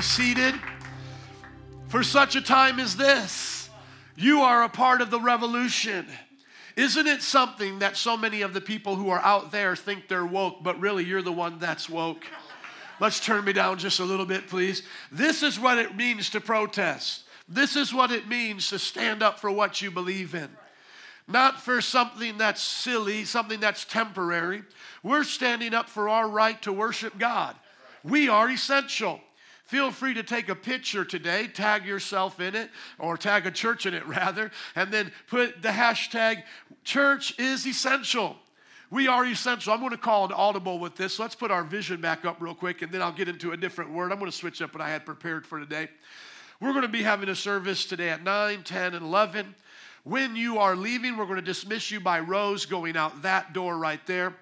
seated. For such a time as this, you are a part of the revolution. Isn't it something that so many of the people who are out there think they're woke, but really you're the one that's woke? Let's turn me down just a little bit, please. This is what it means to protest. This is what it means to stand up for what you believe in. Not for something that's silly, something that's temporary. We're standing up for our right to worship God. We are essential. Feel free to take a picture today, tag yourself in it, or tag a church in it rather, and then put the hashtag church is essential. We are essential. I'm going to call an audible with this. Let's put our vision back up real quick, and then I'll get into a different word. I'm going to switch up what I had prepared for today. We're going to be having a service today at 9, 10, and 11. When you are leaving, we're going to dismiss you by rows going out that door right there.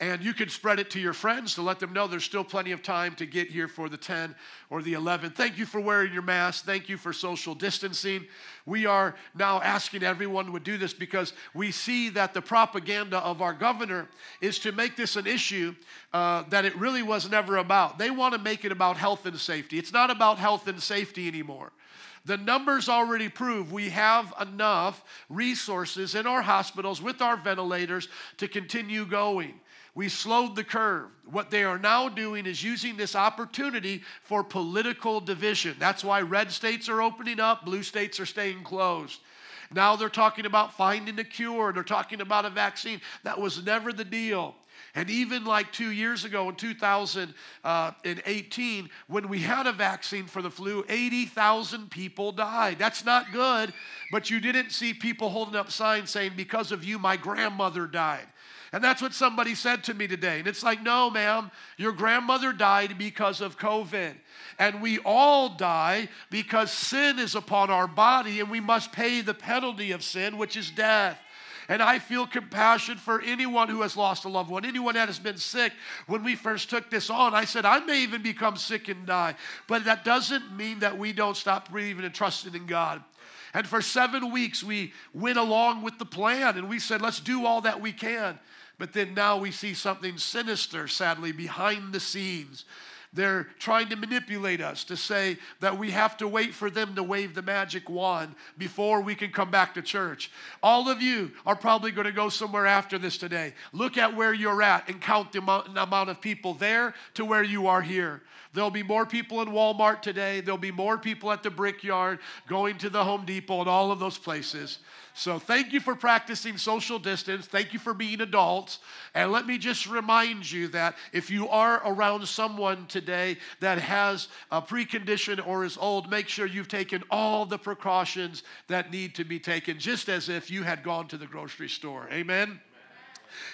And you can spread it to your friends to let them know there's still plenty of time to get here for the 10 or the 11. Thank you for wearing your mask. Thank you for social distancing. We are now asking everyone to do this because we see that the propaganda of our governor is to make this an issue uh, that it really was never about. They want to make it about health and safety. It's not about health and safety anymore. The numbers already prove we have enough resources in our hospitals with our ventilators to continue going. We slowed the curve. What they are now doing is using this opportunity for political division. That's why red states are opening up, blue states are staying closed. Now they're talking about finding a cure, they're talking about a vaccine. That was never the deal. And even like two years ago in 2018, when we had a vaccine for the flu, 80,000 people died. That's not good, but you didn't see people holding up signs saying, Because of you, my grandmother died. And that's what somebody said to me today. And it's like, no, ma'am, your grandmother died because of COVID. And we all die because sin is upon our body and we must pay the penalty of sin, which is death. And I feel compassion for anyone who has lost a loved one, anyone that has been sick. When we first took this on, I said, I may even become sick and die. But that doesn't mean that we don't stop believing and trusting in God. And for seven weeks, we went along with the plan and we said, let's do all that we can. But then now we see something sinister, sadly, behind the scenes. They're trying to manipulate us to say that we have to wait for them to wave the magic wand before we can come back to church. All of you are probably going to go somewhere after this today. Look at where you're at and count the amount of people there to where you are here. There'll be more people in Walmart today. There'll be more people at the Brickyard, going to the Home Depot, and all of those places. So thank you for practicing social distance. Thank you for being adults. And let me just remind you that if you are around someone today that has a precondition or is old, make sure you've taken all the precautions that need to be taken, just as if you had gone to the grocery store. Amen.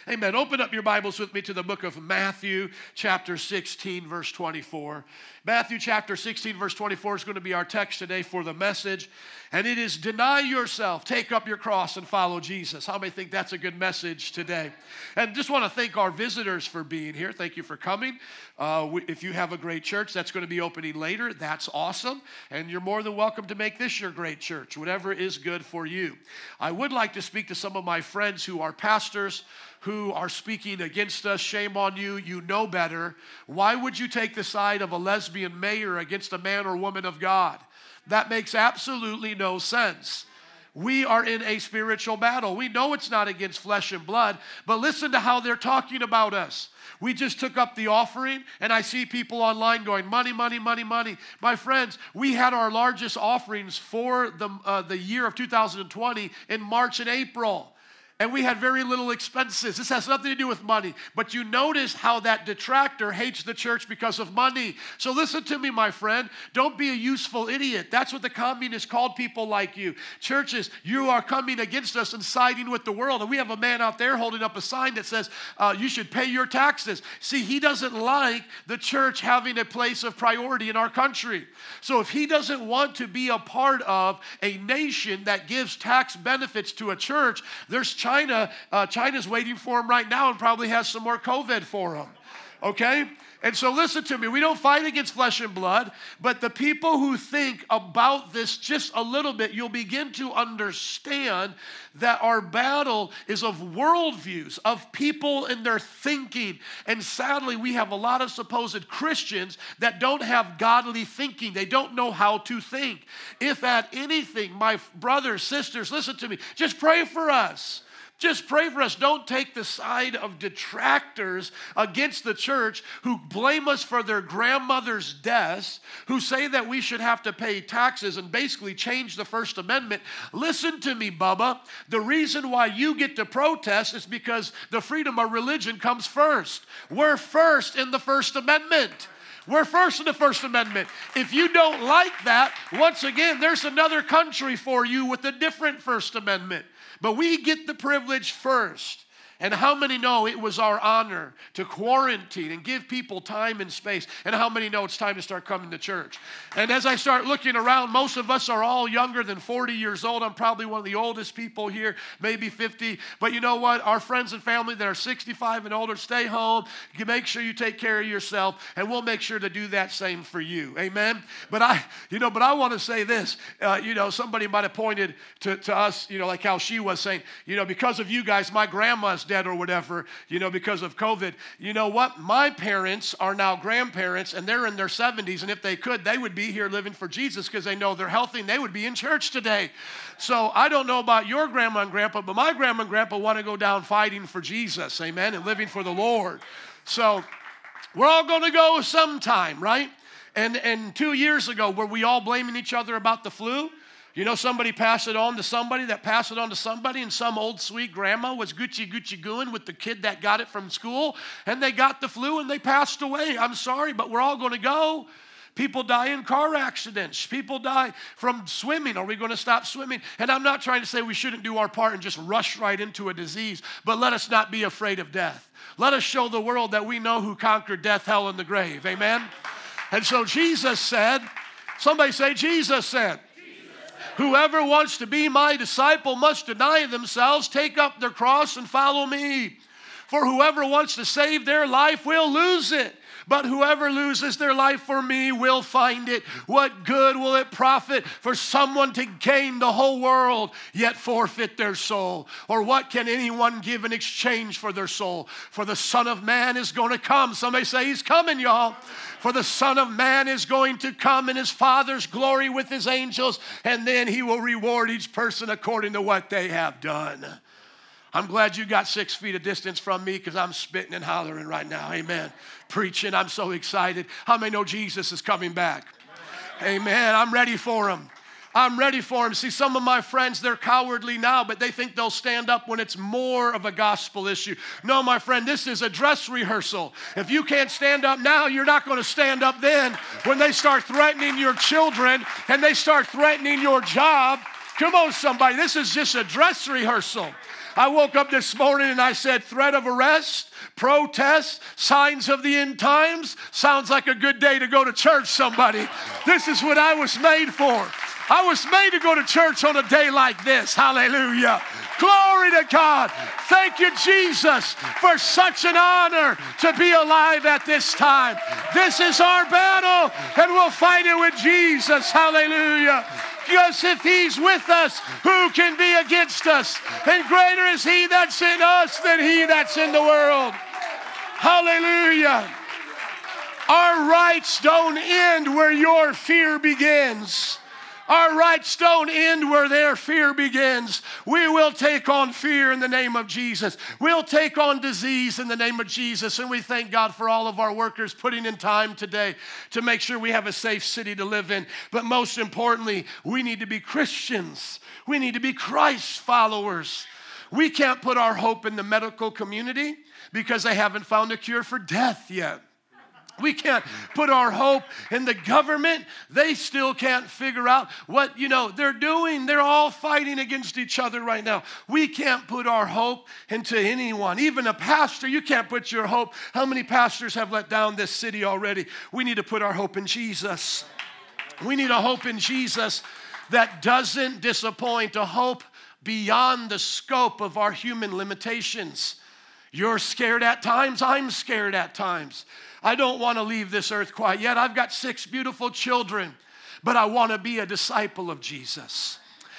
Amen. Open up your Bibles with me to the book of Matthew, chapter 16, verse 24. Matthew, chapter 16, verse 24 is going to be our text today for the message. And it is deny yourself, take up your cross, and follow Jesus. How many think that's a good message today? And just want to thank our visitors for being here. Thank you for coming. Uh, if you have a great church that's going to be opening later, that's awesome. And you're more than welcome to make this your great church, whatever is good for you. I would like to speak to some of my friends who are pastors who are speaking against us. Shame on you. You know better. Why would you take the side of a lesbian mayor against a man or woman of God? That makes absolutely no sense. We are in a spiritual battle. We know it's not against flesh and blood, but listen to how they're talking about us. We just took up the offering, and I see people online going, Money, money, money, money. My friends, we had our largest offerings for the, uh, the year of 2020 in March and April and we had very little expenses. This has nothing to do with money. But you notice how that detractor hates the church because of money. So listen to me, my friend. Don't be a useful idiot. That's what the communists called people like you. Churches, you are coming against us and siding with the world. And we have a man out there holding up a sign that says, uh, You should pay your taxes. See, he doesn't like the church having a place of priority in our country. So if he doesn't want to be a part of a nation that gives tax benefits to a church, there's China, uh, China's waiting for him right now and probably has some more COVID for him. Okay? And so, listen to me. We don't fight against flesh and blood, but the people who think about this just a little bit, you'll begin to understand that our battle is of worldviews, of people and their thinking. And sadly, we have a lot of supposed Christians that don't have godly thinking. They don't know how to think. If at anything, my brothers, sisters, listen to me, just pray for us. Just pray for us. Don't take the side of detractors against the church who blame us for their grandmother's deaths, who say that we should have to pay taxes and basically change the First Amendment. Listen to me, Bubba. The reason why you get to protest is because the freedom of religion comes first. We're first in the First Amendment. We're first in the First Amendment. If you don't like that, once again, there's another country for you with a different First Amendment. But we get the privilege first. And how many know it was our honor to quarantine and give people time and space? And how many know it's time to start coming to church? And as I start looking around, most of us are all younger than 40 years old. I'm probably one of the oldest people here, maybe 50. But you know what? Our friends and family that are 65 and older, stay home. You make sure you take care of yourself, and we'll make sure to do that same for you. Amen. But I, you know, but I want to say this. Uh, you know, somebody might have pointed to, to us, you know, like how she was saying, you know, because of you guys, my grandma's or whatever, you know, because of COVID. You know what? My parents are now grandparents and they're in their 70s. And if they could, they would be here living for Jesus because they know they're healthy and they would be in church today. So I don't know about your grandma and grandpa, but my grandma and grandpa want to go down fighting for Jesus, amen, and living for the Lord. So we're all going to go sometime, right? And, and two years ago, were we all blaming each other about the flu? You know, somebody passed it on to somebody that passed it on to somebody, and some old sweet grandma was Gucci Gucci gooing with the kid that got it from school, and they got the flu and they passed away. I'm sorry, but we're all going to go. People die in car accidents. People die from swimming. Are we going to stop swimming? And I'm not trying to say we shouldn't do our part and just rush right into a disease, but let us not be afraid of death. Let us show the world that we know who conquered death, hell, and the grave. Amen? And so Jesus said, somebody say, Jesus said, Whoever wants to be my disciple must deny themselves, take up their cross, and follow me. For whoever wants to save their life will lose it. But whoever loses their life for me will find it. What good will it profit for someone to gain the whole world yet forfeit their soul? Or what can anyone give in exchange for their soul? For the Son of Man is going to come. Somebody say, He's coming, y'all. For the Son of Man is going to come in His Father's glory with His angels, and then He will reward each person according to what they have done. I'm glad you got six feet of distance from me because I'm spitting and hollering right now. Amen. Preaching, I'm so excited. How many know Jesus is coming back? Amen. I'm ready for him. I'm ready for him. See, some of my friends, they're cowardly now, but they think they'll stand up when it's more of a gospel issue. No, my friend, this is a dress rehearsal. If you can't stand up now, you're not going to stand up then when they start threatening your children and they start threatening your job. Come on, somebody. This is just a dress rehearsal. I woke up this morning and I said, threat of arrest, protest, signs of the end times. Sounds like a good day to go to church, somebody. This is what I was made for. I was made to go to church on a day like this. Hallelujah. Glory to God. Thank you, Jesus, for such an honor to be alive at this time. This is our battle, and we'll fight it with Jesus. Hallelujah. Because if He's with us, who can be against us? And greater is He that's in us than He that's in the world. Hallelujah. Our rights don't end where your fear begins. Our right don't end where their fear begins. We will take on fear in the name of Jesus. We'll take on disease in the name of Jesus. And we thank God for all of our workers putting in time today to make sure we have a safe city to live in. But most importantly, we need to be Christians, we need to be Christ followers. We can't put our hope in the medical community because they haven't found a cure for death yet. We can't put our hope in the government. They still can't figure out what, you know, they're doing. They're all fighting against each other right now. We can't put our hope into anyone. Even a pastor, you can't put your hope. How many pastors have let down this city already? We need to put our hope in Jesus. We need a hope in Jesus that doesn't disappoint, a hope beyond the scope of our human limitations. You're scared at times. I'm scared at times. I don't want to leave this earth quite yet. I've got six beautiful children, but I want to be a disciple of Jesus.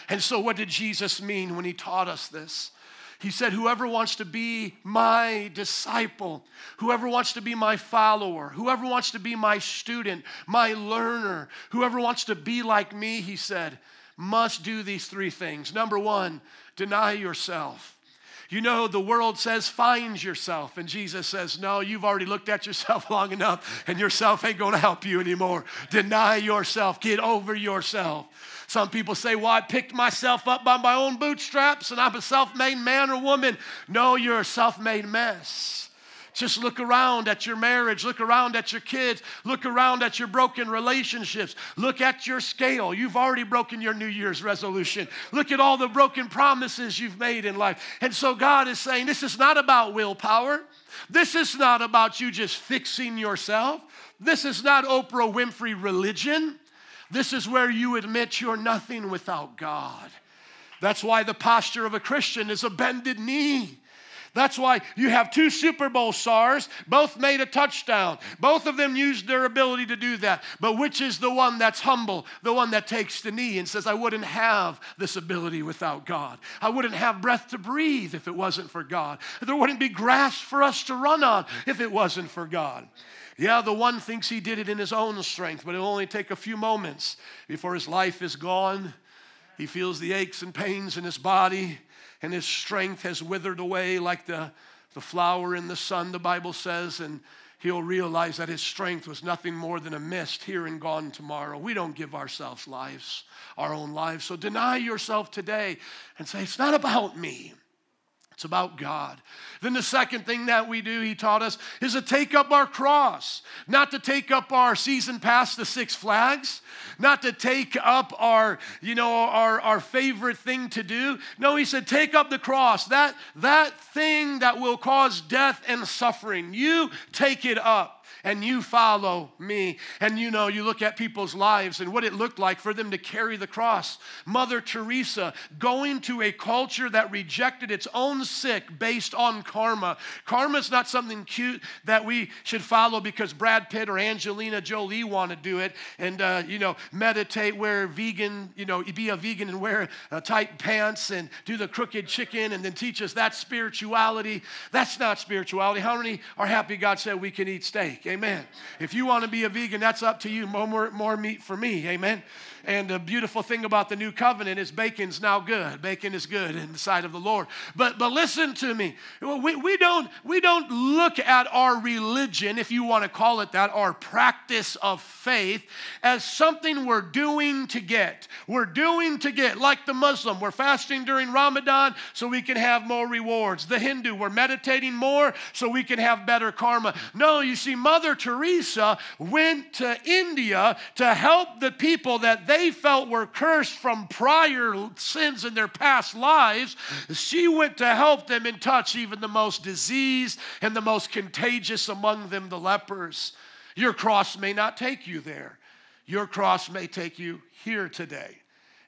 And so, what did Jesus mean when he taught us this? He said, Whoever wants to be my disciple, whoever wants to be my follower, whoever wants to be my student, my learner, whoever wants to be like me, he said, must do these three things. Number one, deny yourself. You know, the world says find yourself, and Jesus says, No, you've already looked at yourself long enough, and yourself ain't gonna help you anymore. Deny yourself, get over yourself. Some people say, Well, I picked myself up by my own bootstraps, and I'm a self made man or woman. No, you're a self made mess. Just look around at your marriage, look around at your kids, look around at your broken relationships, look at your scale. You've already broken your New Year's resolution. Look at all the broken promises you've made in life. And so God is saying, This is not about willpower. This is not about you just fixing yourself. This is not Oprah Winfrey religion. This is where you admit you're nothing without God. That's why the posture of a Christian is a bended knee. That's why you have two Super Bowl stars, both made a touchdown. Both of them used their ability to do that. But which is the one that's humble, the one that takes the knee and says, I wouldn't have this ability without God. I wouldn't have breath to breathe if it wasn't for God. There wouldn't be grass for us to run on if it wasn't for God. Yeah, the one thinks he did it in his own strength, but it'll only take a few moments before his life is gone. He feels the aches and pains in his body and his strength has withered away like the, the flower in the sun, the Bible says, and he'll realize that his strength was nothing more than a mist here and gone tomorrow. We don't give ourselves lives, our own lives. So deny yourself today and say, It's not about me. It's about God. Then the second thing that we do, he taught us, is to take up our cross. Not to take up our season pass the Six Flags, not to take up our, you know, our, our favorite thing to do. No, he said, take up the cross. That, that thing that will cause death and suffering. You take it up and you follow me. And you know, you look at people's lives and what it looked like for them to carry the cross. Mother Teresa going to a culture that rejected its own sick based on karma. Karma is not something cute that we should follow because Brad Pitt or Angelina Jolie want to do it and, uh, you know, meditate, wear vegan, you know, be a vegan and wear uh, tight pants and do the crooked chicken and then teach us that spirituality. That's not spirituality. How many are happy God said we can eat steak? Amen. If you want to be a vegan, that's up to you. More, more, meat for me. Amen. And the beautiful thing about the new covenant is bacon's now good. Bacon is good in the sight of the Lord. But but listen to me. We, we don't we don't look at our religion, if you want to call it that, our practice of faith, as something we're doing to get. We're doing to get, like the Muslim, we're fasting during Ramadan so we can have more rewards. The Hindu, we're meditating more so we can have better karma. No, you see, Mother Teresa went to India to help the people that they felt were cursed from prior sins in their past lives, she went to help them and touch even the most diseased and the most contagious among them, the lepers. Your cross may not take you there. Your cross may take you here today.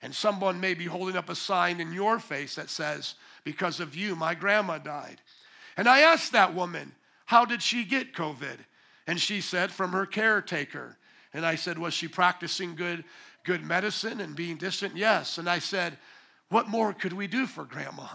And someone may be holding up a sign in your face that says, Because of you, my grandma died. And I asked that woman, How did she get COVID? And she said, From her caretaker. And I said, Was she practicing good good medicine and being distant? Yes. And I said, What more could we do for grandma?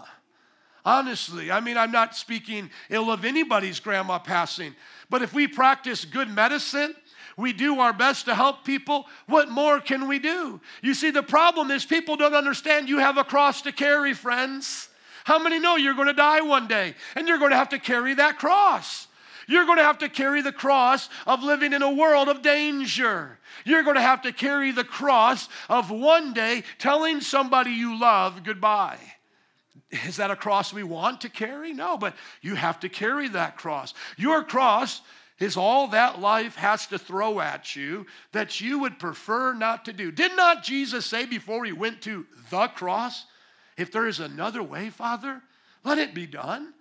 Honestly, I mean, I'm not speaking ill of anybody's grandma passing, but if we practice good medicine, we do our best to help people, what more can we do? You see, the problem is people don't understand you have a cross to carry, friends. How many know you're going to die one day and you're going to have to carry that cross? You're going to have to carry the cross of living in a world of danger. You're going to have to carry the cross of one day telling somebody you love goodbye. Is that a cross we want to carry? No, but you have to carry that cross. Your cross is all that life has to throw at you that you would prefer not to do. Did not Jesus say before he went to the cross, if there is another way, Father, let it be done?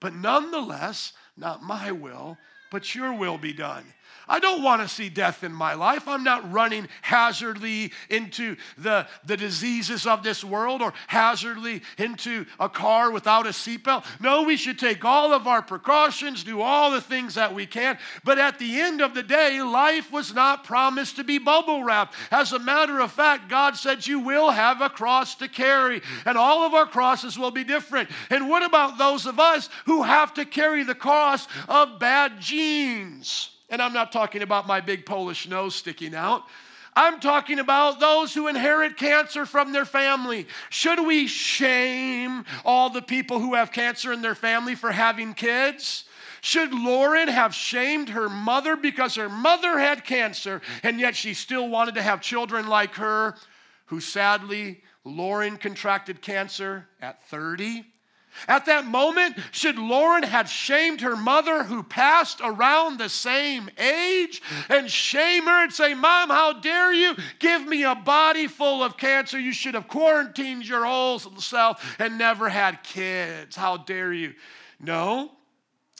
But nonetheless, not my will, but your will be done. I don't want to see death in my life. I'm not running hazardly into the, the diseases of this world or hazardly into a car without a seatbelt. No, we should take all of our precautions, do all the things that we can. But at the end of the day, life was not promised to be bubble wrapped. As a matter of fact, God said, You will have a cross to carry, and all of our crosses will be different. And what about those of us who have to carry the cross of bad genes? And I'm not talking about my big Polish nose sticking out. I'm talking about those who inherit cancer from their family. Should we shame all the people who have cancer in their family for having kids? Should Lauren have shamed her mother because her mother had cancer and yet she still wanted to have children like her, who sadly, Lauren contracted cancer at 30? At that moment, should Lauren have shamed her mother who passed around the same age and shame her and say, Mom, how dare you give me a body full of cancer? You should have quarantined your whole self and never had kids. How dare you? No,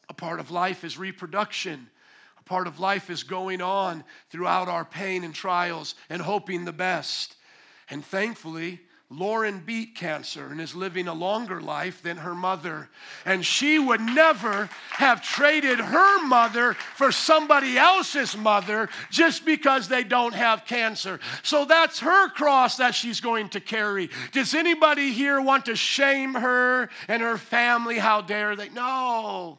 a part of life is reproduction. A part of life is going on throughout our pain and trials and hoping the best. And thankfully, Lauren beat cancer and is living a longer life than her mother. And she would never have traded her mother for somebody else's mother just because they don't have cancer. So that's her cross that she's going to carry. Does anybody here want to shame her and her family? How dare they? No.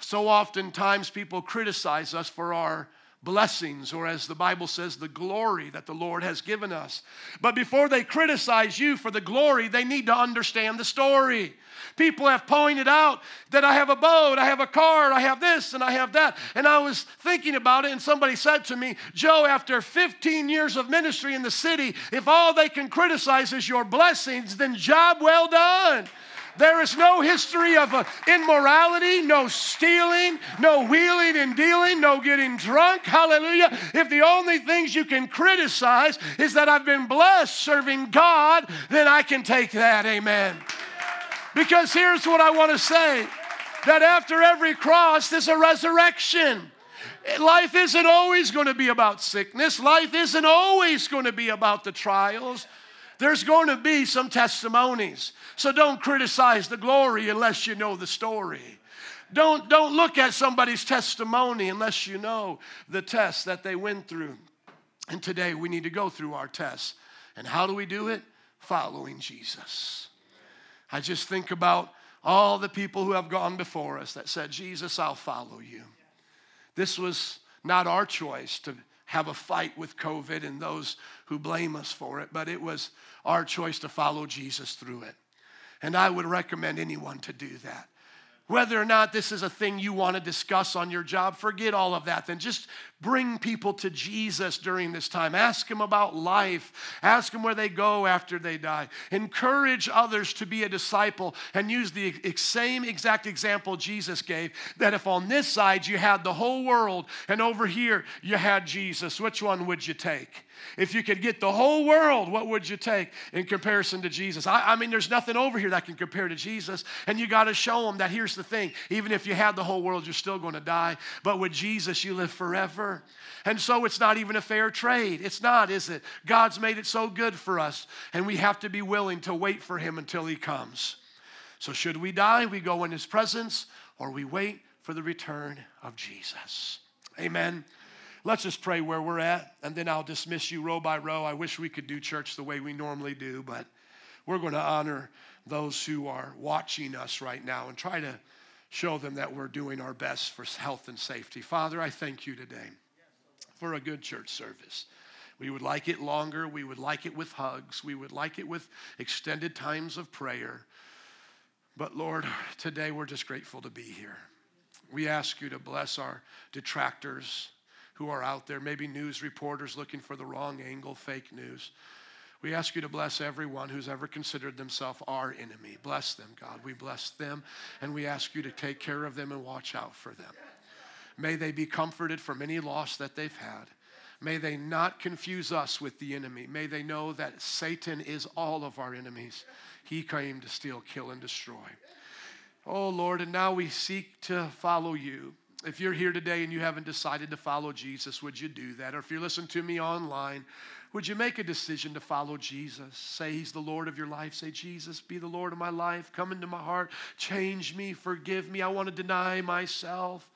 So oftentimes people criticize us for our blessings, or as the Bible says, the glory that the Lord has given us. But before they criticize you for the glory, they need to understand the story. People have pointed out that I have a boat, I have a car, I have this, and I have that. And I was thinking about it, and somebody said to me, Joe, after 15 years of ministry in the city, if all they can criticize is your blessings, then job well done. There is no history of uh, immorality, no stealing, no wheeling and dealing, no getting drunk. Hallelujah. If the only things you can criticize is that I've been blessed serving God, then I can take that. Amen. Because here's what I want to say that after every cross, there's a resurrection. Life isn't always going to be about sickness. Life isn't always going to be about the trials. There's going to be some testimonies. So don't criticize the glory unless you know the story. Don't, don't look at somebody's testimony unless you know the test that they went through. And today we need to go through our tests. And how do we do it? Following Jesus. I just think about all the people who have gone before us that said, Jesus, I'll follow you. This was not our choice to have a fight with COVID and those who blame us for it, but it was our choice to follow Jesus through it. And I would recommend anyone to do that. Whether or not this is a thing you want to discuss on your job, forget all of that. Then just bring people to Jesus during this time. Ask them about life. Ask them where they go after they die. Encourage others to be a disciple and use the same exact example Jesus gave that if on this side you had the whole world and over here you had Jesus, which one would you take? If you could get the whole world, what would you take in comparison to Jesus? I, I mean, there's nothing over here that can compare to Jesus. And you got to show them that here's the thing even if you had the whole world, you're still going to die. But with Jesus, you live forever. And so it's not even a fair trade. It's not, is it? God's made it so good for us, and we have to be willing to wait for Him until He comes. So, should we die, we go in His presence, or we wait for the return of Jesus. Amen. Let's just pray where we're at, and then I'll dismiss you row by row. I wish we could do church the way we normally do, but we're going to honor those who are watching us right now and try to show them that we're doing our best for health and safety. Father, I thank you today for a good church service. We would like it longer. We would like it with hugs. We would like it with extended times of prayer. But Lord, today we're just grateful to be here. We ask you to bless our detractors, who are out there, maybe news reporters looking for the wrong angle, fake news. We ask you to bless everyone who's ever considered themselves our enemy. Bless them, God. We bless them, and we ask you to take care of them and watch out for them. May they be comforted from any loss that they've had. May they not confuse us with the enemy. May they know that Satan is all of our enemies. He came to steal, kill, and destroy. Oh Lord, and now we seek to follow you. If you're here today and you haven't decided to follow Jesus, would you do that? Or if you're listening to me online, would you make a decision to follow Jesus? Say He's the Lord of your life. Say, Jesus, be the Lord of my life. Come into my heart. Change me. Forgive me. I want to deny myself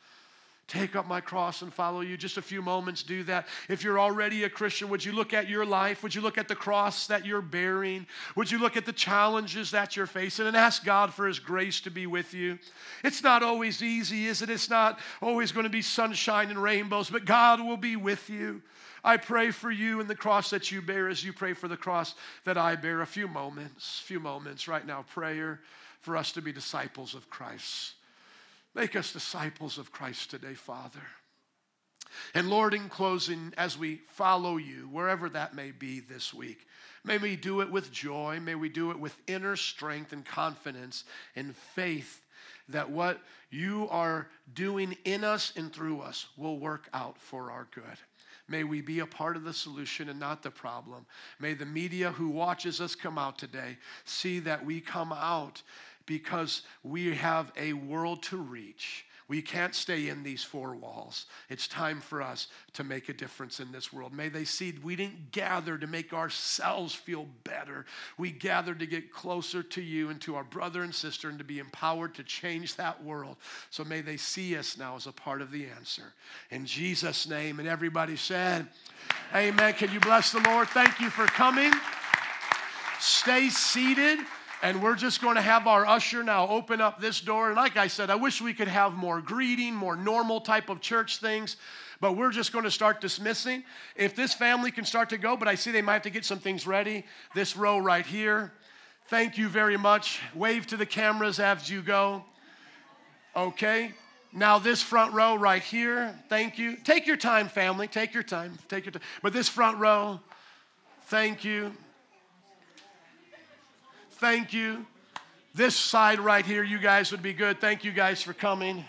take up my cross and follow you. Just a few moments, do that. If you're already a Christian, would you look at your life? Would you look at the cross that you're bearing? Would you look at the challenges that you're facing and ask God for His grace to be with you? It's not always easy, is it? It's not always going to be sunshine and rainbows, but God will be with you. I pray for you and the cross that you bear as you pray for the cross that I bear. A few moments, few moments right now, prayer for us to be disciples of Christ. Make us disciples of Christ today, Father. And Lord, in closing, as we follow you, wherever that may be this week, may we do it with joy. May we do it with inner strength and confidence and faith that what you are doing in us and through us will work out for our good. May we be a part of the solution and not the problem. May the media who watches us come out today see that we come out because we have a world to reach. We can't stay in these four walls. It's time for us to make a difference in this world. May they see we didn't gather to make ourselves feel better. We gathered to get closer to you and to our brother and sister and to be empowered to change that world. So may they see us now as a part of the answer. In Jesus' name. And everybody said, Amen. Can you bless the Lord? Thank you for coming. Stay seated. And we're just going to have our usher now open up this door. And like I said, I wish we could have more greeting, more normal type of church things, but we're just going to start dismissing. If this family can start to go, but I see they might have to get some things ready. This row right here. Thank you very much. Wave to the cameras as you go. Okay. Now, this front row right here, thank you. Take your time, family. Take your time. Take your time. But this front row, thank you. Thank you. This side right here, you guys would be good. Thank you guys for coming.